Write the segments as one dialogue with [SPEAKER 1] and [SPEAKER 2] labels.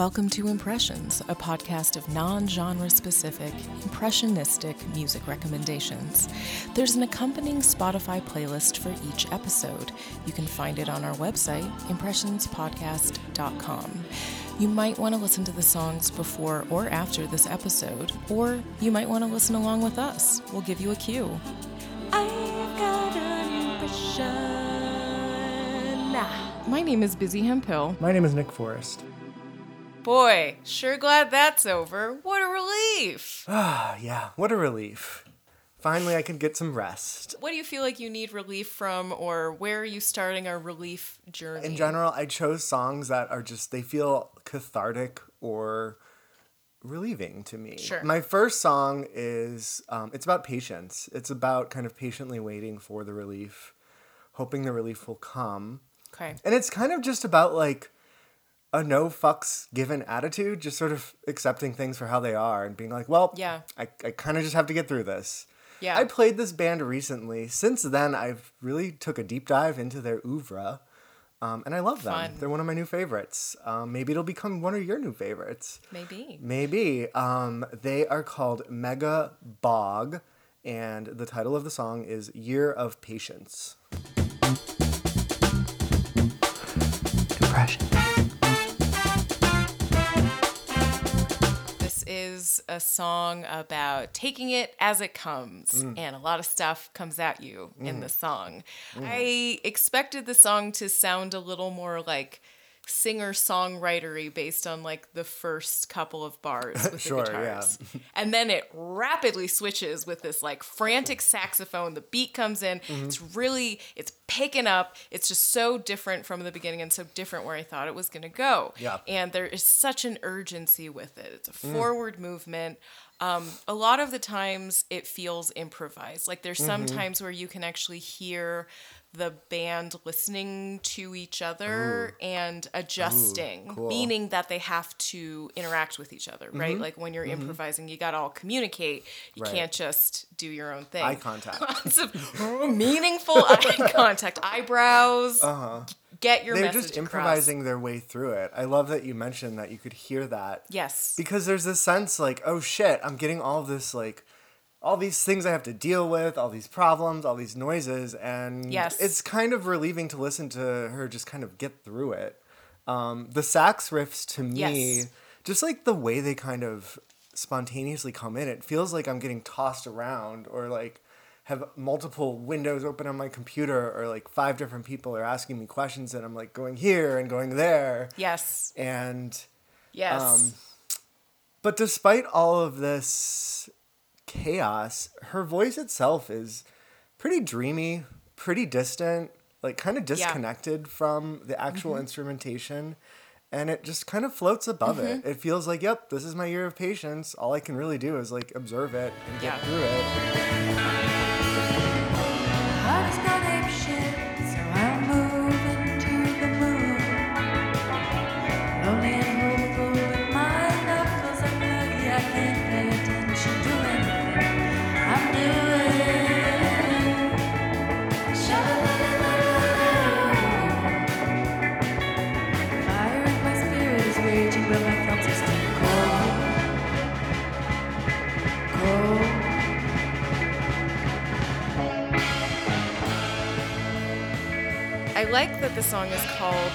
[SPEAKER 1] Welcome to Impressions, a podcast of non genre specific, impressionistic music recommendations. There's an accompanying Spotify playlist for each episode. You can find it on our website, impressionspodcast.com. You might want to listen to the songs before or after this episode, or you might want to listen along with us. We'll give you a cue. I've got an impression. My name is Busy Hempill.
[SPEAKER 2] My name is Nick Forrest.
[SPEAKER 1] Boy, sure glad that's over. What a relief.
[SPEAKER 2] Ah, yeah, what a relief. Finally, I can get some rest.
[SPEAKER 1] What do you feel like you need relief from, or where are you starting our relief journey?
[SPEAKER 2] In general, I chose songs that are just, they feel cathartic or relieving to me.
[SPEAKER 1] Sure.
[SPEAKER 2] My first song is, um, it's about patience. It's about kind of patiently waiting for the relief, hoping the relief will come.
[SPEAKER 1] Okay.
[SPEAKER 2] And it's kind of just about like a no fucks given attitude, just sort of accepting things for how they are and being like, well,
[SPEAKER 1] Yeah.
[SPEAKER 2] I, I kind of just have to get through this.
[SPEAKER 1] Yeah.
[SPEAKER 2] I played this band recently. Since then, I've really took a deep dive into their oeuvre, um, and I love them.
[SPEAKER 1] Fun.
[SPEAKER 2] They're one of my new favorites. Um, maybe it'll become one of your new favorites.
[SPEAKER 1] Maybe.
[SPEAKER 2] Maybe. Um, they are called Mega Bog, and the title of the song is Year of Patience. Impression.
[SPEAKER 1] Is a song about taking it as it comes,
[SPEAKER 2] Mm.
[SPEAKER 1] and a lot of stuff comes at you in the song. I expected the song to sound a little more like singer songwritery based on like the first couple of bars with
[SPEAKER 2] Sure,
[SPEAKER 1] the
[SPEAKER 2] yeah.
[SPEAKER 1] guitars. and then it rapidly switches with this like frantic saxophone. The beat comes in.
[SPEAKER 2] Mm-hmm.
[SPEAKER 1] It's really it's picking up. It's just so different from the beginning and so different where I thought it was going to go.
[SPEAKER 2] Yeah.
[SPEAKER 1] And there is such an urgency with it. It's a
[SPEAKER 2] Mm.
[SPEAKER 1] forward movement. Um, a lot of the times it feels improvised. Like there's some
[SPEAKER 2] Mm-hmm.
[SPEAKER 1] times where you can actually hear the band listening to each other and adjusting,
[SPEAKER 2] cool.
[SPEAKER 1] meaning that they have to interact with each other, right? Like when you're improvising, you got to all communicate. You
[SPEAKER 2] Mm-hmm. Right.
[SPEAKER 1] can't just do your own thing.
[SPEAKER 2] Eye contact.
[SPEAKER 1] Lots of meaningful eye contact, eyebrows. Uh-huh. Get your.
[SPEAKER 2] They're just
[SPEAKER 1] across.
[SPEAKER 2] improvising their way through it. I love that you mentioned that you could hear that.
[SPEAKER 1] Yes.
[SPEAKER 2] Because there's this sense like, oh shit, I'm getting all this like all these things I have to deal with, all these problems, all these noises, and
[SPEAKER 1] Yes.
[SPEAKER 2] it's kind of relieving to listen to her just kind of get through it. Um, the sax riffs to me,
[SPEAKER 1] Yes.
[SPEAKER 2] just like the way they kind of spontaneously come in, it feels like I'm getting tossed around or like have multiple windows open on my computer or like five different people are asking me questions and I'm like going here and going there.
[SPEAKER 1] Yes.
[SPEAKER 2] And
[SPEAKER 1] Yes.
[SPEAKER 2] Um, but despite all of this chaos, her voice itself is pretty dreamy, pretty distant, like kind of disconnected from the actual
[SPEAKER 1] Mm-hmm.
[SPEAKER 2] instrumentation. And it just kind of floats above it.
[SPEAKER 1] Mm-hmm.
[SPEAKER 2] It feels like, yep, this is my year of patience. All I can really do is like observe it and get
[SPEAKER 1] Yeah.
[SPEAKER 2] through it.
[SPEAKER 1] Like that the song is called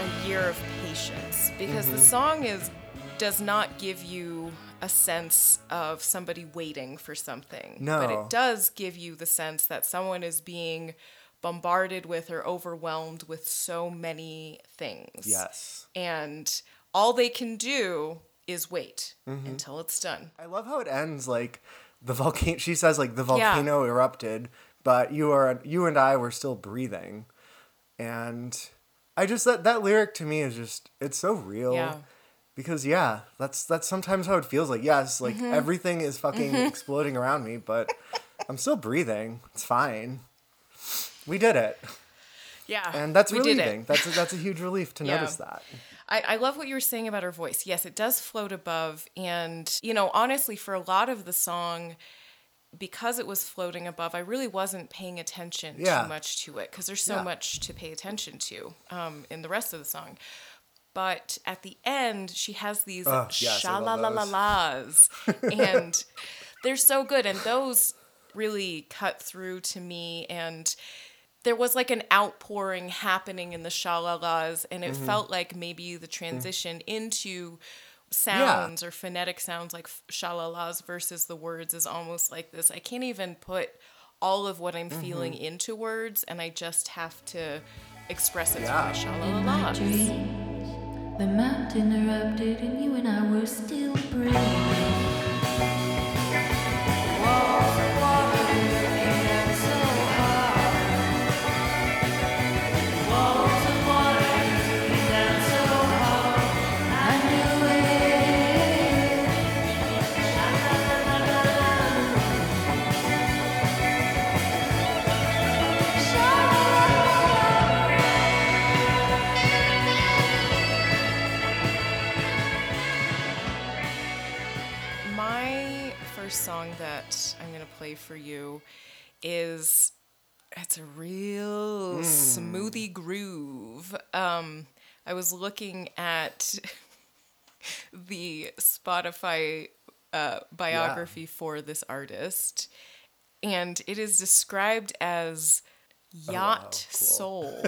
[SPEAKER 1] A Year of Patience because
[SPEAKER 2] Mm-hmm.
[SPEAKER 1] the song is does not give you a sense of somebody waiting for something. But it does give you the sense that someone is being bombarded with or overwhelmed with so many things.
[SPEAKER 2] Yes.
[SPEAKER 1] And all they can do is wait
[SPEAKER 2] Mm-hmm.
[SPEAKER 1] until it's done.
[SPEAKER 2] I love how it ends like the volcano. She says like the volcano erupted, but you are you and I were still breathing, and I just that that lyric to me is just it's so real.
[SPEAKER 1] Yeah.
[SPEAKER 2] Because yeah, that's that's sometimes how it feels like. Yes, like
[SPEAKER 1] Mm-hmm.
[SPEAKER 2] everything is fucking exploding around me, but I'm still breathing. It's fine. We did it,
[SPEAKER 1] Yeah.
[SPEAKER 2] and that's
[SPEAKER 1] we did it.
[SPEAKER 2] relieving. That's a, that's a huge relief to
[SPEAKER 1] Yeah.
[SPEAKER 2] notice that.
[SPEAKER 1] I, I love what you were saying about her voice. Yes, it does float above. And, you know, honestly, for a lot of the song, because it was floating above, I really wasn't paying attention
[SPEAKER 2] Yeah.
[SPEAKER 1] too much to it because there's so
[SPEAKER 2] Yeah.
[SPEAKER 1] much to pay attention to um, in the rest of the song. but at the end she has these
[SPEAKER 2] Ugh, yes,
[SPEAKER 1] sha-la-la-la-las and they're so good and those really cut through to me and there was like an outpouring happening in the shalalas and
[SPEAKER 2] Mm-hmm.
[SPEAKER 1] it felt like maybe the transition into
[SPEAKER 2] Yeah.
[SPEAKER 1] sounds or phonetic sounds like shalalas versus the words is almost like this i can't even put all of what i'm feeling
[SPEAKER 2] Mm-hmm.
[SPEAKER 1] into words and i just have to express it
[SPEAKER 2] Yeah.
[SPEAKER 1] through my shalalas
[SPEAKER 3] dreams, the mountain erupted and you and I were still breathing.
[SPEAKER 1] First song that I'm going to play for you is it's a real smoothie groove. Um, I was looking at the Spotify uh, biography for this artist, and it is described as yacht
[SPEAKER 2] cool.
[SPEAKER 1] soul.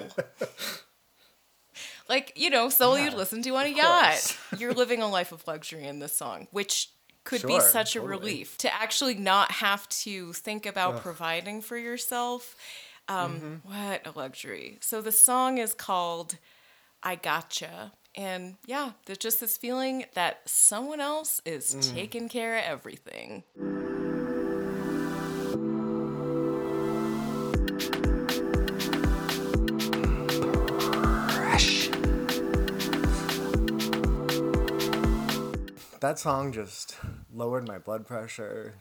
[SPEAKER 1] like you know, soul
[SPEAKER 2] Yeah,
[SPEAKER 1] you'd listen to on a yacht.
[SPEAKER 2] course.
[SPEAKER 1] You're living a life of luxury in this song, which could be
[SPEAKER 2] Sure,
[SPEAKER 1] such a
[SPEAKER 2] totally.
[SPEAKER 1] relief to actually not have to think about providing for yourself. Um,
[SPEAKER 2] Mm-hmm.
[SPEAKER 1] What a luxury. So the song is called I Gotcha. And yeah, there's just this feeling that someone else is
[SPEAKER 2] Mm.
[SPEAKER 1] taking care of everything.
[SPEAKER 2] That song just lowered my blood pressure,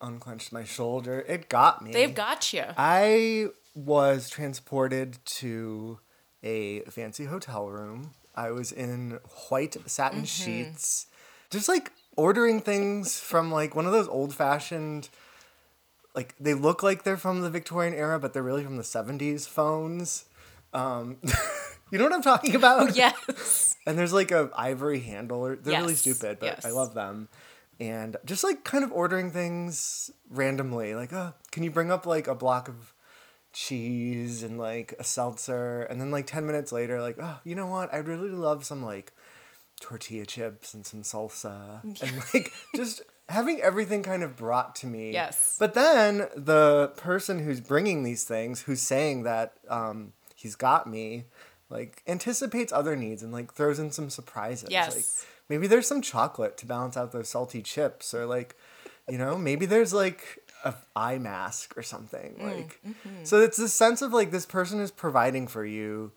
[SPEAKER 2] unclenched my shoulder. It got me.
[SPEAKER 1] They've got you.
[SPEAKER 2] I was transported to a fancy hotel room. I was in white satin sheets, just like ordering things from like one of those old fashioned, like they look like they're from the Victorian era, but they're really from the 70s phones. Um, you know what I'm talking about?
[SPEAKER 1] yes.
[SPEAKER 2] And there's like a ivory handle. or- They're really stupid, but I love them. And just like kind of ordering things randomly, like, oh, can you bring up like a block of cheese and like a seltzer? And then like ten minutes later, like, oh, you know what? I'd really love some like tortilla chips and some salsa and like just having everything kind of brought to me.
[SPEAKER 1] Yes.
[SPEAKER 2] But then the person who's bringing these things, who's saying that um, he's got me, like anticipates other needs and like throws in some surprises.
[SPEAKER 1] Yes.
[SPEAKER 2] Like maybe there's some chocolate to balance out those salty chips, or like, you know, maybe there's like a eye mask or something.
[SPEAKER 1] Mm,
[SPEAKER 2] Like,
[SPEAKER 1] mm-hmm.
[SPEAKER 2] so it's this sense of like this person is providing for you.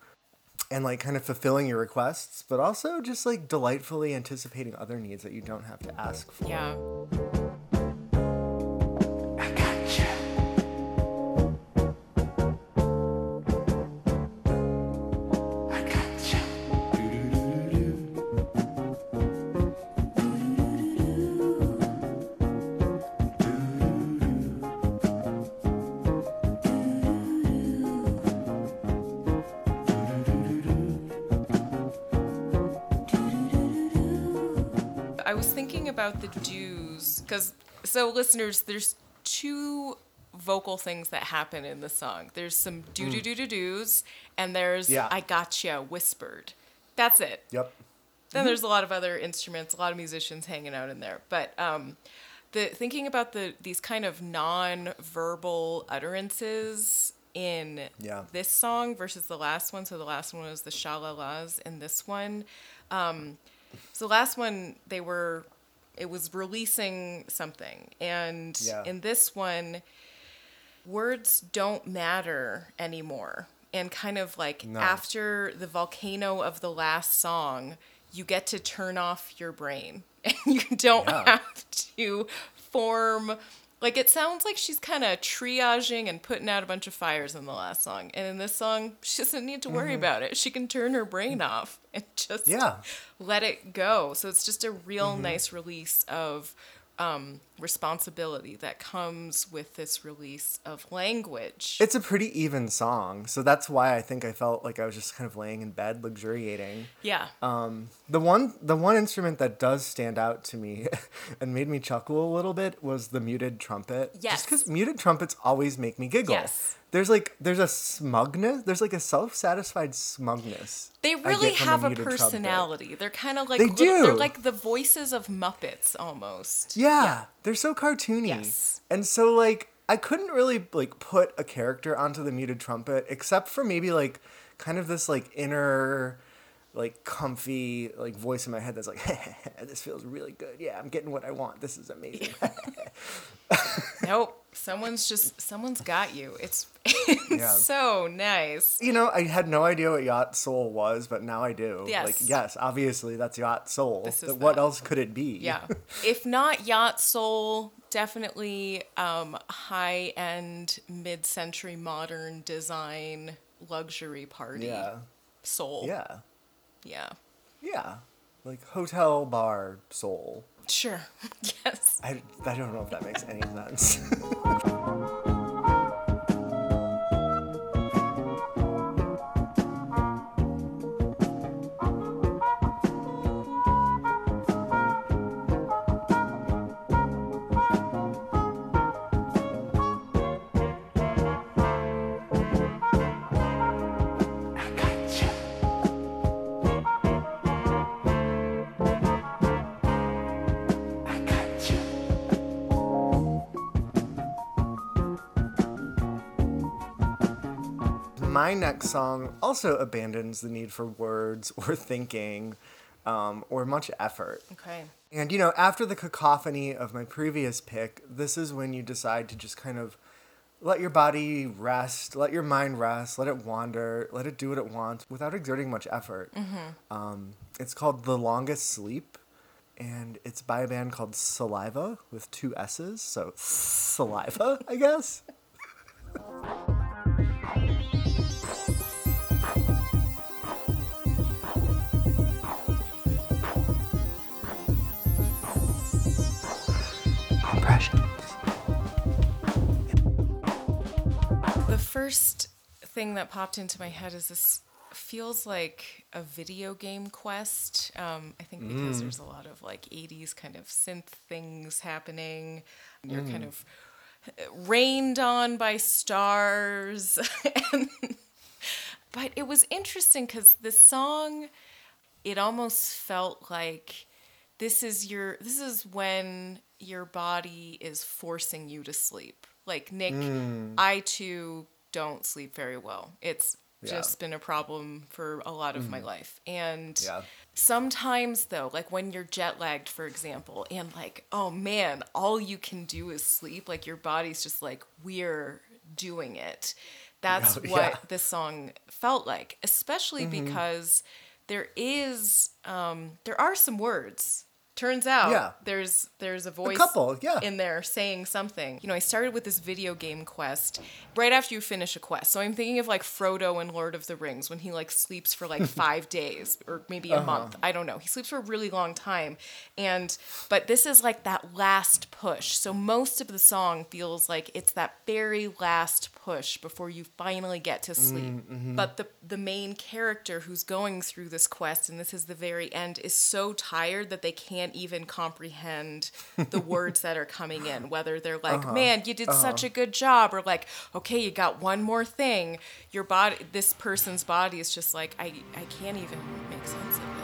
[SPEAKER 2] And like kind of fulfilling your requests, but also just like delightfully anticipating other needs that you don't have to ask for.
[SPEAKER 1] Yeah. About the do's because so listeners, there's two vocal things that happen in the song. There's some do do do do do's, and there's
[SPEAKER 2] Yeah.
[SPEAKER 1] I gotcha whispered. That's it.
[SPEAKER 2] Yep.
[SPEAKER 1] Then there's a lot of other instruments, a lot of musicians hanging out in there. But um, the thinking about the these kind of non-verbal utterances in
[SPEAKER 2] Yeah.
[SPEAKER 1] this song versus the last one. So the last one was the shalalas, and this one, um, so the last one they were, it was releasing something, and
[SPEAKER 2] Yeah.
[SPEAKER 1] in this one, words don't matter anymore. And kind of like
[SPEAKER 2] No.
[SPEAKER 1] after the volcano of the last song, you get to turn off your brain and you don't
[SPEAKER 2] Yeah.
[SPEAKER 1] have to form. Like it sounds like she's kind of triaging and putting out a bunch of fires in the last song. And in this song, she doesn't need to worry about it. She can turn her brain off and just
[SPEAKER 2] Mm-hmm. Yeah.
[SPEAKER 1] let it go. So it's just a real nice release of um, responsibility that comes with this release of language.
[SPEAKER 2] It's a pretty even song, so that's why I think I felt like I was just kind of laying in bed luxuriating.
[SPEAKER 1] yeah.
[SPEAKER 2] Um, the one the one instrument that does stand out to me and made me chuckle a little bit was the muted trumpet.
[SPEAKER 1] Yes.
[SPEAKER 2] Just because muted trumpets always make me giggle.
[SPEAKER 1] Yes.
[SPEAKER 2] There's like there's a smugness. There's like a self satisfied smugness.
[SPEAKER 1] They
[SPEAKER 2] I
[SPEAKER 1] really have a
[SPEAKER 2] trumpet.
[SPEAKER 1] personality. They're kind of like
[SPEAKER 2] They
[SPEAKER 1] little- they're like the voices of Muppets almost.
[SPEAKER 2] Yeah, they're so cartoony.
[SPEAKER 1] Yes.
[SPEAKER 2] And so like I couldn't really like put a character onto the muted trumpet except for maybe like kind of this like inner like comfy like voice in my head that's like this feels really good. Yeah, I'm getting what I want. This is amazing.
[SPEAKER 1] Nope. Someone's just someone's got you. It's, it's
[SPEAKER 2] Yeah.
[SPEAKER 1] so nice.
[SPEAKER 2] you know, I had no idea what Yacht Soul was, but now I do.
[SPEAKER 1] Yes.
[SPEAKER 2] Like yes, obviously that's Yacht Soul.
[SPEAKER 1] This is
[SPEAKER 2] But what else could it be?
[SPEAKER 1] Yeah. if not Yacht Soul, definitely um, high end mid century modern design luxury party
[SPEAKER 2] Yeah.
[SPEAKER 1] soul.
[SPEAKER 2] Yeah.
[SPEAKER 1] Yeah.
[SPEAKER 2] Yeah. Like hotel bar soul.
[SPEAKER 1] Sure. yes.
[SPEAKER 2] I, I don't know if that makes any sense. My next song also abandons the need for words or thinking um, or much effort.
[SPEAKER 1] Okay.
[SPEAKER 2] And you know, after the cacophony of my previous pick, this is when you decide to just kind of let your body rest, let your mind rest, let it wander, let it do what it wants without exerting much effort. Um, it's called The Longest Sleep, and it's by a band called Saliva with two S's, so Saliva, I guess.
[SPEAKER 1] first thing that popped into my head is this feels like a video game quest. Um, I think because mm. there's a lot of like 80s kind of synth things happening. You're kind mm. of uh, rained on by stars. and, but it was interesting because the song, it almost felt like this is your this is when your body is forcing you to sleep like nick mm. i too don't sleep very well it's
[SPEAKER 2] Yeah.
[SPEAKER 1] just been a problem for a lot of my life and
[SPEAKER 2] Yeah.
[SPEAKER 1] sometimes though like when you're jet lagged for example and like oh man all you can do is sleep like your body's just like we're doing it that's
[SPEAKER 2] Yeah,
[SPEAKER 1] what this song felt like especially
[SPEAKER 2] Mm-hmm.
[SPEAKER 1] because there is um there are some words turns out
[SPEAKER 2] Yeah.
[SPEAKER 1] there's there's a voice
[SPEAKER 2] couple, yeah.
[SPEAKER 1] in there saying something you know i started with this video game quest right after you finish a quest so i'm thinking of like frodo in lord of the rings when he like sleeps for like five days or maybe a
[SPEAKER 2] Uh-huh.
[SPEAKER 1] month i don't know he sleeps for a really long time and but this is like that last push so most of the song feels like it's that very last push before you finally get to sleep
[SPEAKER 2] Mm-hmm.
[SPEAKER 1] but the the main character who's going through this quest and this is the very end is so tired that they can't even comprehend the words that are coming in whether they're like
[SPEAKER 2] Uh-huh.
[SPEAKER 1] man you did such a good job or like okay you got one more thing. Your body this person's body is just like i i can't even make sense of it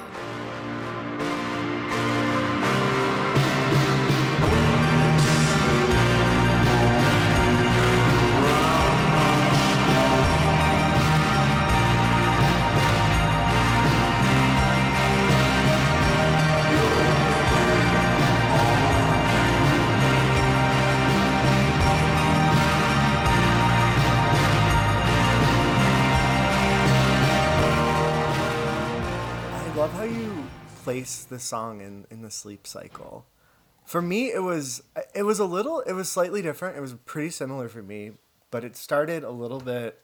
[SPEAKER 2] you place the song in, in the sleep cycle. For me, it was it was a little it was slightly different. It was pretty similar for me, but it started a little bit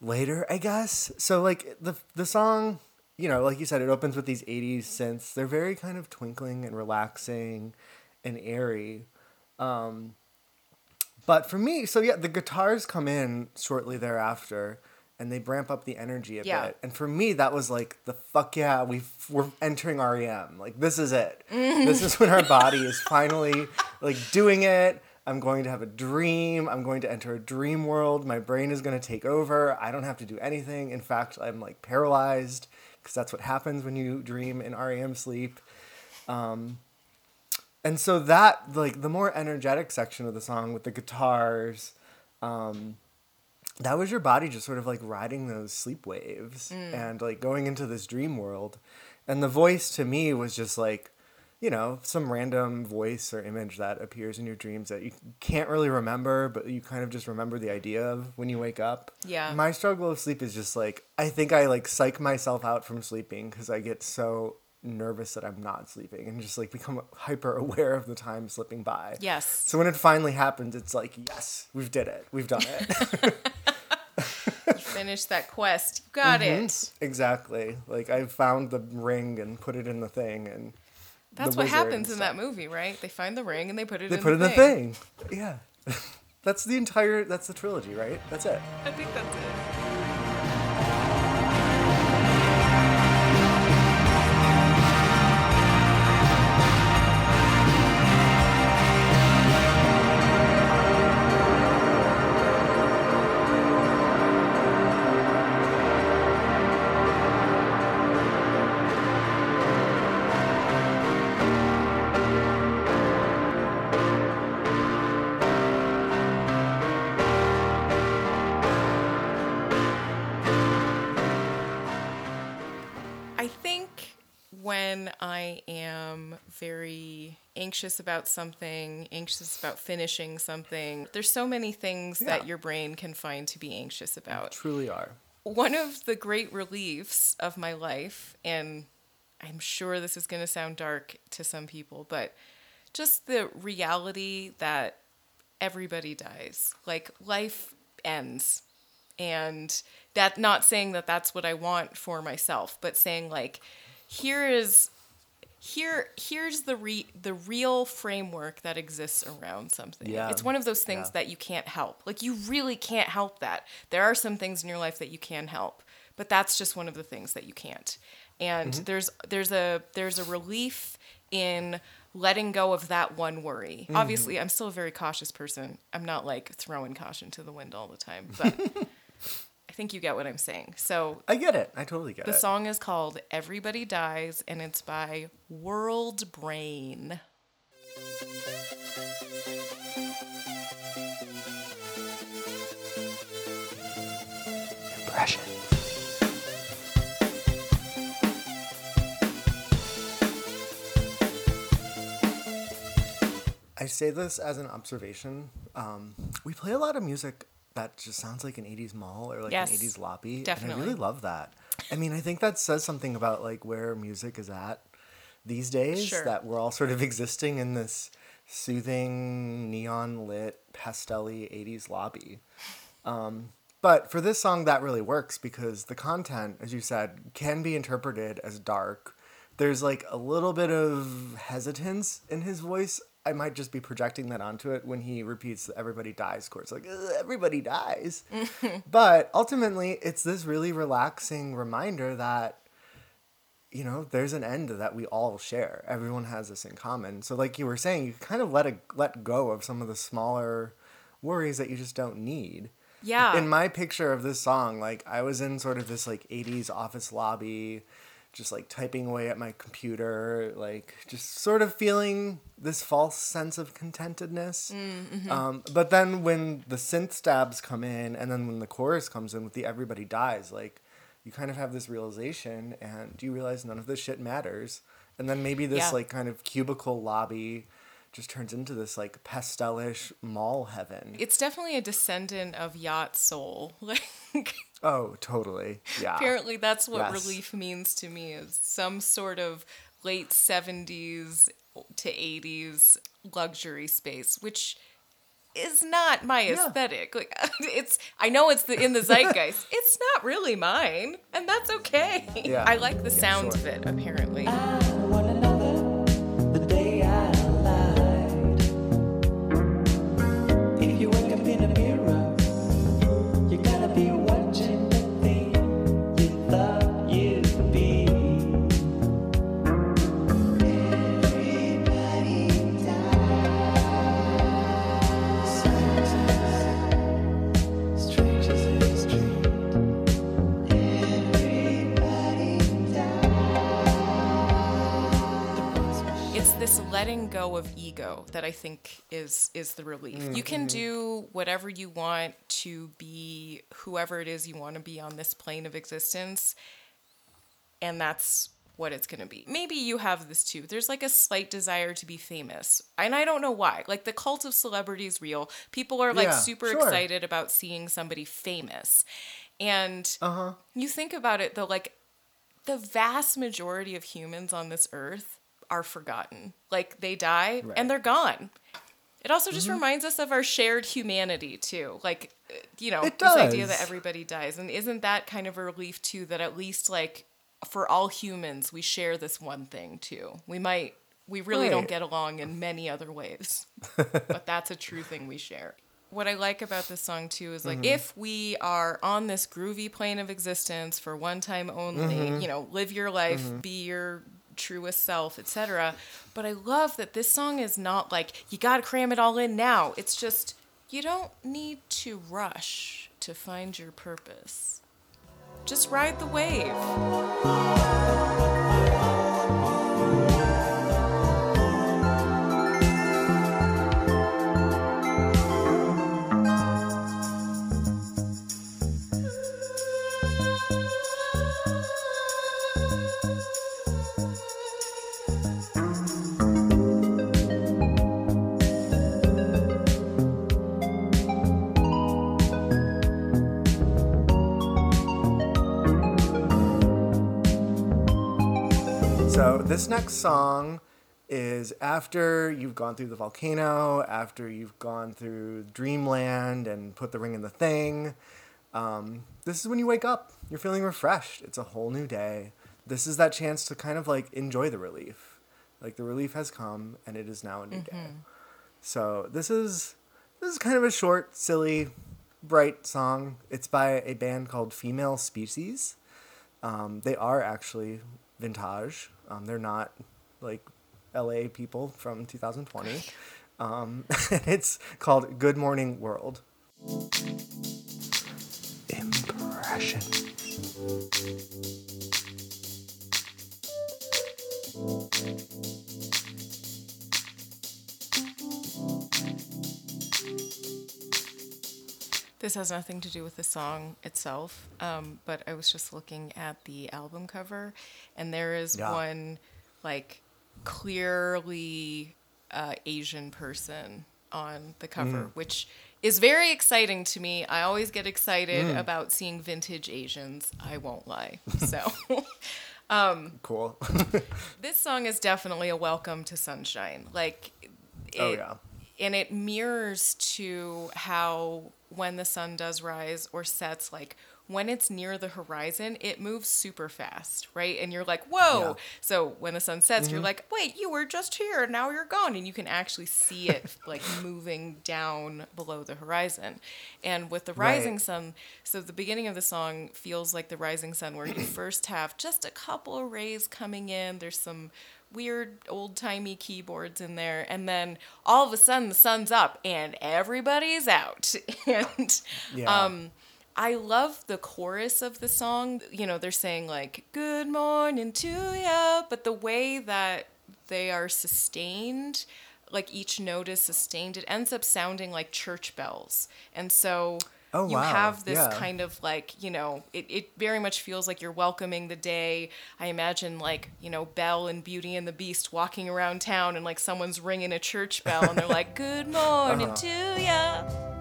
[SPEAKER 2] later, I guess. So like the the song, you know, like you said, it opens with these '80s synths. They're very kind of twinkling and relaxing and airy. Um, but for me, so yeah, the guitars come in shortly thereafter, and they ramp up the energy a
[SPEAKER 1] Yeah.
[SPEAKER 2] bit. And for me, that was like the fuck yeah, we we're entering REM. Like this is it. this is when our body is finally like doing it. I'm going to have a dream. I'm going to enter a dream world. My brain is going to take over. I don't have to do anything. In fact, I'm like paralyzed because that's what happens when you dream in REM sleep. Um, and so that like the more energetic section of the song with the guitars um that was your body just sort of like riding those sleep waves mm. and like going into this dream world. And the voice to me was just like you know some random voice or image that appears in your dreams that you can't really remember but you kind of just remember the idea of when you wake up.
[SPEAKER 1] Yeah.
[SPEAKER 2] my struggle of sleep is just like i think i like psych myself out from sleeping because i get so nervous that i'm not sleeping and just like become hyper aware of the time slipping by.
[SPEAKER 1] Yes.
[SPEAKER 2] so when it finally happens it's like yes we've did it. We've done it
[SPEAKER 1] Finish that quest. You got
[SPEAKER 2] Mm-hmm.
[SPEAKER 1] it.
[SPEAKER 2] exactly like i found the ring and put it in the thing and
[SPEAKER 1] That's what happens in that movie, right? They find the ring and they put it
[SPEAKER 2] they
[SPEAKER 1] in
[SPEAKER 2] put it
[SPEAKER 1] the
[SPEAKER 2] in the
[SPEAKER 1] thing.
[SPEAKER 2] thing yeah that's the entire that's the trilogy right that's it
[SPEAKER 1] I think that's it. When I am very anxious about something, anxious about finishing something, there's so many things that your brain can find to be anxious about.
[SPEAKER 2] truly are
[SPEAKER 1] One of the great reliefs of my life, and I'm sure this is going to sound dark to some people, but just the reality that everybody dies. Like life ends. And that not saying that that's what I want for myself, but saying like here is here here's the re, the real framework that exists around something.
[SPEAKER 2] Yeah.
[SPEAKER 1] It's one of those things
[SPEAKER 2] Yeah.
[SPEAKER 1] that you can't help. Like you really can't help that. There are some things in your life that you can help, but that's just one of the things that you can't. And
[SPEAKER 2] Mm-hmm.
[SPEAKER 1] there's there's a there's a relief in letting go of that one worry.
[SPEAKER 2] Mm-hmm.
[SPEAKER 1] Obviously, I'm still a very cautious person. I'm not like throwing caution to the wind all the time, but think you get what I'm saying. So
[SPEAKER 2] i get it i totally get
[SPEAKER 1] the
[SPEAKER 2] it The
[SPEAKER 1] song is called Everybody Dies and it's by World Brain.
[SPEAKER 2] impression I say this as an observation. Um, we play a lot of music that just sounds like an 80s mall or like
[SPEAKER 1] Yes,
[SPEAKER 2] an 80s lobby. And I really love that. I mean, I think that says something about like where music is at these days
[SPEAKER 1] Sure.
[SPEAKER 2] that we're all sort of existing in this soothing, neon lit, pastelly 80s lobby. Um, but for this song, that really works because the content, as you said, can be interpreted as dark. There's like a little bit of hesitance in his voice. I might just be projecting that onto it when he repeats the everybody dies chorus. Like, everybody dies. but ultimately, it's this really relaxing reminder that you know, there's an end that we all share. Everyone has this in common. So, like you were saying, you kind of let a, let go of some of the smaller worries that you just don't need.
[SPEAKER 1] Yeah.
[SPEAKER 2] In my picture of this song, like I was in sort of this like '80s office lobby, just like typing away at my computer, like just sort of feeling this false sense of contentedness. Um, but then when the synth stabs come in, and then when the chorus comes in with the "Everybody Dies," like you kind of have this realization, and do you realize none of this shit matters. And then maybe this
[SPEAKER 1] Yeah.
[SPEAKER 2] like kind of cubicle lobby just turns into this like pastelish mall heaven.
[SPEAKER 1] It's definitely a descendant of Yacht Soul. Like
[SPEAKER 2] Oh, totally. Yeah.
[SPEAKER 1] apparently that's what
[SPEAKER 2] Yes.
[SPEAKER 1] relief means to me is some sort of late 70s to 80s luxury space, which is not my
[SPEAKER 2] Yeah.
[SPEAKER 1] aesthetic. Like it's I know it's the in the zeitgeist. it's not really mine, and that's okay.
[SPEAKER 2] Yeah.
[SPEAKER 1] I like the
[SPEAKER 2] Yeah,
[SPEAKER 1] sound
[SPEAKER 2] sure.
[SPEAKER 1] of it apparently.
[SPEAKER 3] I
[SPEAKER 1] letting go of ego that I think is is the relief. You can do whatever you want to be whoever it is you want to be on this plane of existence, and that's what it's going to be. Maybe you have this too. There's like a slight desire to be famous. And I don't know why. Like the cult of celebrity is real. People are like
[SPEAKER 2] Yeah,
[SPEAKER 1] super
[SPEAKER 2] sure.
[SPEAKER 1] excited about seeing somebody famous. And
[SPEAKER 2] Uh-huh.
[SPEAKER 1] you think about it though, like the vast majority of humans on this earth are forgotten. Like they die
[SPEAKER 2] Right. Mm-hmm.
[SPEAKER 1] and they're gone. It also just reminds us of our shared humanity too. Like uh, you know, this idea that everybody dies. And isn't that kind of a relief too that at least like for all humans we share this one thing too. We might we really don't get along in many other ways. but that's a true thing we share. What I like about this song too is like if we are on this groovy plane of existence for one time only, you know, live your life, be your truest self, etc. But I love that this song is not like you got to cram it all in now. It's just you don't need to rush to find your purpose. Just ride the wave.
[SPEAKER 2] So this next song is after you've gone through the volcano, after you've gone through dreamland and put the ring in the thing. Um, this is when you wake up. You're feeling refreshed. It's a whole new day. This is that chance to kind of like enjoy the relief. Like the relief has come and it is now a new day. So this is this is kind of a short, silly, bright song. It's by a band called Female Species. Um, they are actually vintage. Um, they're not like LA people from 2020. Um, and it's called Good Morning World. Impression.
[SPEAKER 1] This has nothing to do with the song itself, um, but I was just looking at the album cover, and there is
[SPEAKER 2] Yeah.
[SPEAKER 1] one like clearly uh, Asian person on the cover,
[SPEAKER 2] Mm.
[SPEAKER 1] which is very exciting to me. I always get excited
[SPEAKER 2] Mm.
[SPEAKER 1] about seeing vintage Asians. I won't lie. So.
[SPEAKER 2] Um, cool.
[SPEAKER 1] this song is definitely a welcome to sunshine. Like, oh, it,
[SPEAKER 2] Oh, yeah.
[SPEAKER 1] and it mirrors to how when the sun does rise or sets, like when it's near the horizon, it moves super fast, right? And you're like, whoa.
[SPEAKER 2] Yeah. Mm-hmm.
[SPEAKER 1] So when the sun sets, you're like, wait, you were just here, now you're gone, and you can actually see it like moving down below the horizon. And with the rising
[SPEAKER 2] Right.
[SPEAKER 1] sun, so the beginning of the song feels like the rising sun, where you first have just a couple of rays coming in. There's some weird old timey keyboards in there, and then all of a sudden the sun's up and everybody's out. and
[SPEAKER 2] Yeah.
[SPEAKER 1] um, I love the chorus of the song. You know, they're saying like "Good morning to ya," but the way that they are sustained, like each note is sustained, it ends up sounding like church bells, and so.
[SPEAKER 2] Oh,
[SPEAKER 1] you
[SPEAKER 2] wow.
[SPEAKER 1] have this
[SPEAKER 2] Yeah.
[SPEAKER 1] kind of like, you know, it, it very much feels like you're welcoming the day. I imagine like, you know, Belle and Beauty and the Beast walking around town and like someone's ringing a church bell and they're like, Good morning
[SPEAKER 3] uh-huh. to ya.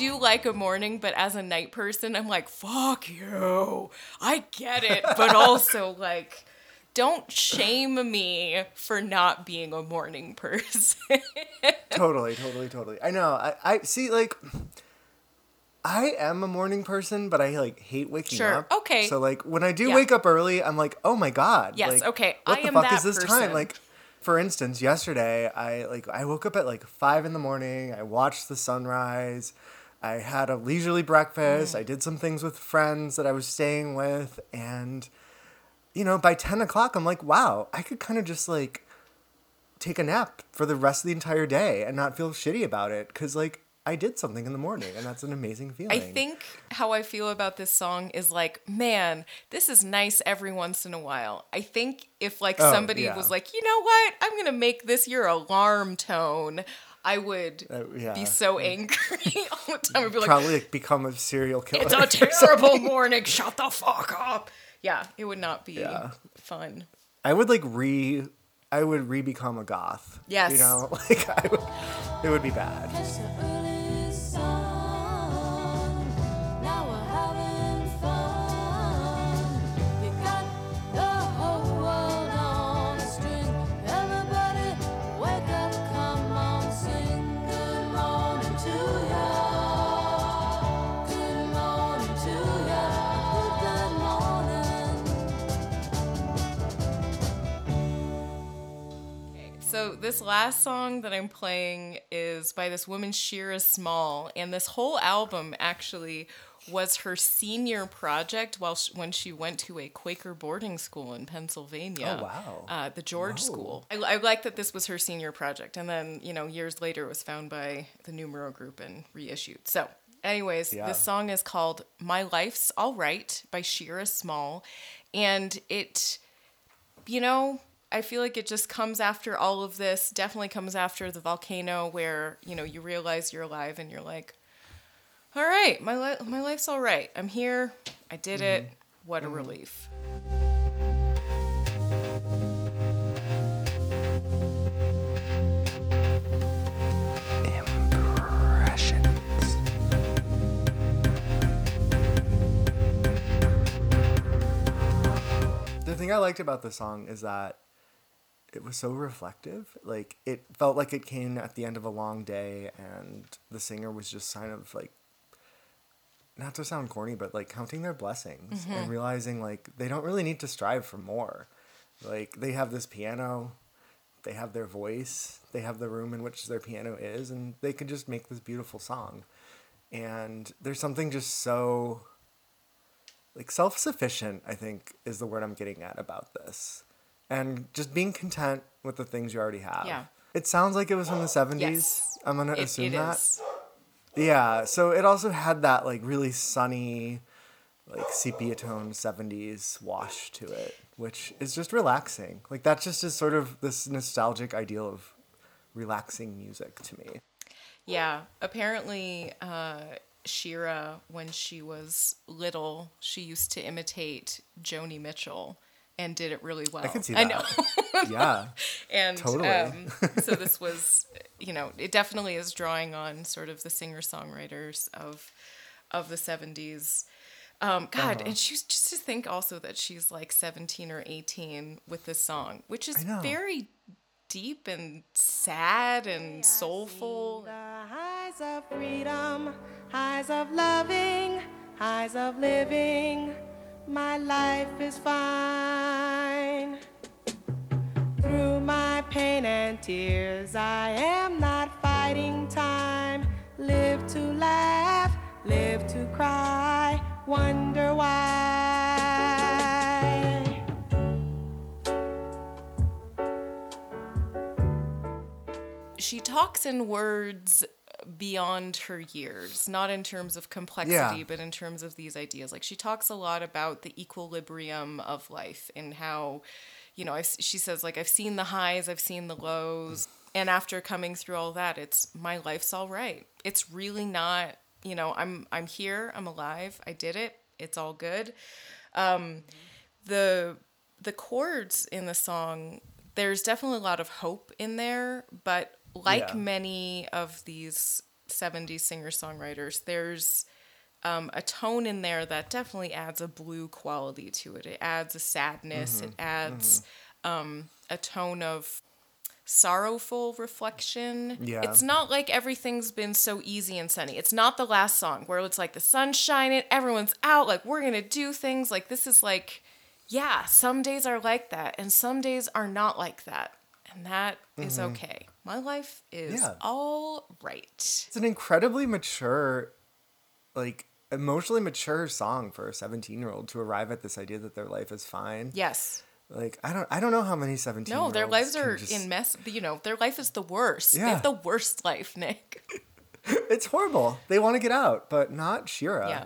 [SPEAKER 1] Do like a morning, but as a night person, I'm like, fuck you. I get it. But also, like, don't shame me for not being a morning person.
[SPEAKER 2] totally, totally, totally. I know. I, I see. Like, I am a morning person, but I like hate waking
[SPEAKER 1] Sure,
[SPEAKER 2] up.
[SPEAKER 1] okay.
[SPEAKER 2] So like when I do
[SPEAKER 1] Yeah.
[SPEAKER 2] wake up early, I'm like, oh my god.
[SPEAKER 1] Yes,
[SPEAKER 2] like,
[SPEAKER 1] okay,
[SPEAKER 2] What
[SPEAKER 1] I
[SPEAKER 2] the fuck is this
[SPEAKER 1] person.
[SPEAKER 2] time? Like, for instance, yesterday I like I woke up at like five in the morning. I watched the sunrise. I had a leisurely breakfast.
[SPEAKER 1] Mm.
[SPEAKER 2] I did some things with friends that I was staying with, and you know, by ten o'clock, I'm like, wow, I could kind of just like take a nap for the rest of the entire day and not feel shitty about it because like I did something in the morning, and that's an amazing feeling.
[SPEAKER 1] I think how I feel about this song is like, man, this is nice every once in a while. I think if like
[SPEAKER 2] Oh,
[SPEAKER 1] somebody
[SPEAKER 2] yeah.
[SPEAKER 1] was like, you know what, I'm gonna make this your alarm tone, I would
[SPEAKER 2] Uh, yeah.
[SPEAKER 1] be so angry all the time. I'd be like,
[SPEAKER 2] probably like become a serial killer.
[SPEAKER 1] it's a terrible morning. Shut the fuck up. Yeah, it would not be
[SPEAKER 2] Yeah.
[SPEAKER 1] fun.
[SPEAKER 2] I would like re, I would re become a goth.
[SPEAKER 1] Yes.
[SPEAKER 2] You know, like I would, it would be bad.
[SPEAKER 1] This last song that I'm playing is by this woman Shira Small, and this whole album actually was her senior project while sh when she went to a Quaker boarding school in Pennsylvania.
[SPEAKER 2] Oh, wow.
[SPEAKER 1] Uh, the George. School. I, I like that this was her senior project, and then you know years later it was found by the Numero Group and reissued. So. Anyways,
[SPEAKER 2] Yeah.
[SPEAKER 1] this song is called My Life's All Right by Shira Small. And it you know, I feel like it just comes after all of this. Definitely comes after the volcano, where you know you realize you're alive and you're like, "All right, my li- my life's all right. I'm here. I did mm-hmm. it. What a mm-hmm.
[SPEAKER 2] relief." The thing I liked about the song is that it was so reflective. Like it felt like it came at the end of a long day, and the singer was just kind of like, not to sound corny, but like counting their blessings mm-hmm. and realizing like they don't really need to strive for more. Like they have this piano, they have their voice, they have the room in which their piano is, and they can just make this beautiful song. And there's something just so like self-sufficient i think is the word i'm getting at about this and just being content with the things you already have
[SPEAKER 1] Yeah.
[SPEAKER 2] it sounds like it was from the 70s
[SPEAKER 1] Yes.
[SPEAKER 2] i'm gonna assume
[SPEAKER 1] it
[SPEAKER 2] that
[SPEAKER 1] is.
[SPEAKER 2] yeah so it also had that like really sunny like sepia tone 70s wash to it which is just relaxing like that just is sort of this nostalgic ideal of relaxing music to me
[SPEAKER 1] Yeah. Apparently, uh, Shira, when she was little, she used to imitate Joni Mitchell and did it really well.
[SPEAKER 2] i can see
[SPEAKER 1] I know.
[SPEAKER 2] yeah
[SPEAKER 1] and
[SPEAKER 2] Totally.
[SPEAKER 1] um, so this was you know it definitely is drawing on sort of the singer songwriters of of the 70s um, god
[SPEAKER 2] Uh-huh.
[SPEAKER 1] and she's just to think also that she's like 17 or 18 with this song which is very deep and sad and soulful
[SPEAKER 4] The highs of freedom, highs of loving, highs of living. My life is fine. And tears, I am not fighting time. Live to laugh, live to cry, wonder why.
[SPEAKER 1] she talks in words beyond her years, not in terms of complexity,
[SPEAKER 2] Yeah.
[SPEAKER 1] but in terms of these ideas. Like she talks a lot about the equilibrium of life and how, you know, I've, she says like I've seen the highs, I've seen the lows, and after coming through all that, it's my life's all right. It's really not, you know, I'm I'm here, I'm alive, I did it, it's all good. Um, the the chords in the song there's definitely a lot of hope in there but like
[SPEAKER 2] Yeah.
[SPEAKER 1] many of these 70s singer songwriters there's um, a tone in there that definitely adds a blue quality to it it adds a sadness it adds um, a tone of sorrowful reflection.
[SPEAKER 2] Yeah.
[SPEAKER 1] It's not like everything's been so easy and sunny. It's not the last song where it's like the sun's shining, everyone's out, like we're going to do things. Like this is like, yeah, some days are like that and some days are not like that. And that is okay. My life is
[SPEAKER 2] Mm-hmm. Yeah.
[SPEAKER 1] all right.
[SPEAKER 2] It's an incredibly mature, like emotionally mature song for a 17 year old to arrive at this idea that their life is fine.
[SPEAKER 1] Yes.
[SPEAKER 2] Like I don't I don't know how many 17
[SPEAKER 1] No, their lives are
[SPEAKER 2] just,
[SPEAKER 1] in mess. You know, their life is the worst. They
[SPEAKER 2] Yeah.
[SPEAKER 1] have the worst life, Nick.
[SPEAKER 2] It's horrible. They want to get out, but not Shira.
[SPEAKER 1] Yeah.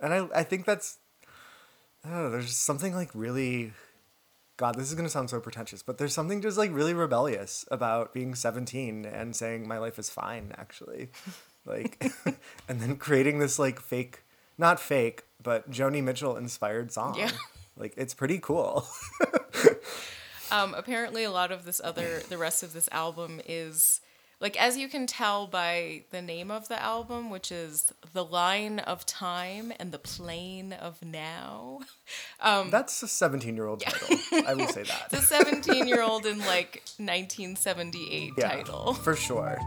[SPEAKER 2] And I I think that's oh, there's something like really God, this is gonna sound so pretentious, but there's something just like really rebellious about being 17 and saying my life is fine, actually. Like and then creating this like fake not fake, but Joni Mitchell inspired song.
[SPEAKER 1] Yeah.
[SPEAKER 2] Like it's pretty cool.
[SPEAKER 1] Um, apparently, a lot of this other, the rest of this album is like, as you can tell by the name of the album, which is "The Line of Time" and "The Plane of Now."
[SPEAKER 2] um, That's a 17 year old title. I will say that.
[SPEAKER 1] The 17-year-old in like 1978
[SPEAKER 2] Yeah,
[SPEAKER 1] title.
[SPEAKER 2] For sure.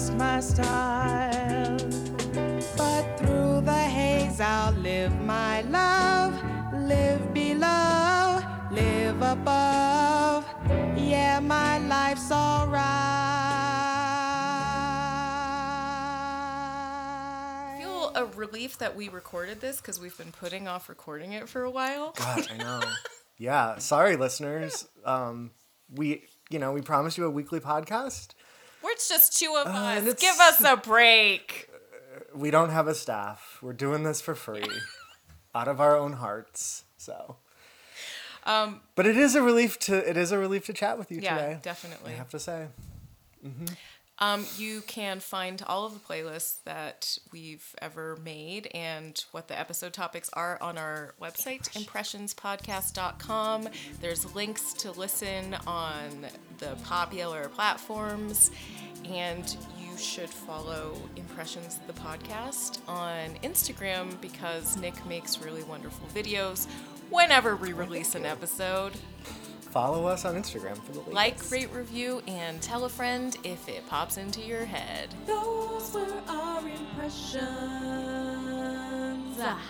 [SPEAKER 4] Just my style. But through the haze, I'll live my love, live below, live above. Yeah, my life's alright.
[SPEAKER 1] I feel a relief that we recorded this because we've been putting off recording it for a while.
[SPEAKER 2] God, I know. yeah. Sorry, listeners. Um, we, you know, we promised you a weekly podcast.
[SPEAKER 1] We're just two of
[SPEAKER 2] and
[SPEAKER 1] us. Give us a break.
[SPEAKER 2] We don't have a staff. We're doing this for free, out of our own hearts. So.
[SPEAKER 1] Um,
[SPEAKER 2] But it is a relief to it is a relief to chat with you
[SPEAKER 1] yeah,
[SPEAKER 2] today.
[SPEAKER 1] definitely.
[SPEAKER 2] I have to say.
[SPEAKER 1] Um, you can find all of the playlists that we've ever made and what the episode topics are on our website, impressionspodcast.com. There's links to listen on the popular platforms, and you should follow Impressions the podcast on Instagram because Nick makes really wonderful videos whenever we release an episode.
[SPEAKER 2] Follow us on Instagram for the latest.
[SPEAKER 1] Like, rate, review, and tell a friend if it pops into your head.
[SPEAKER 3] Those were our impressions.
[SPEAKER 1] Ah.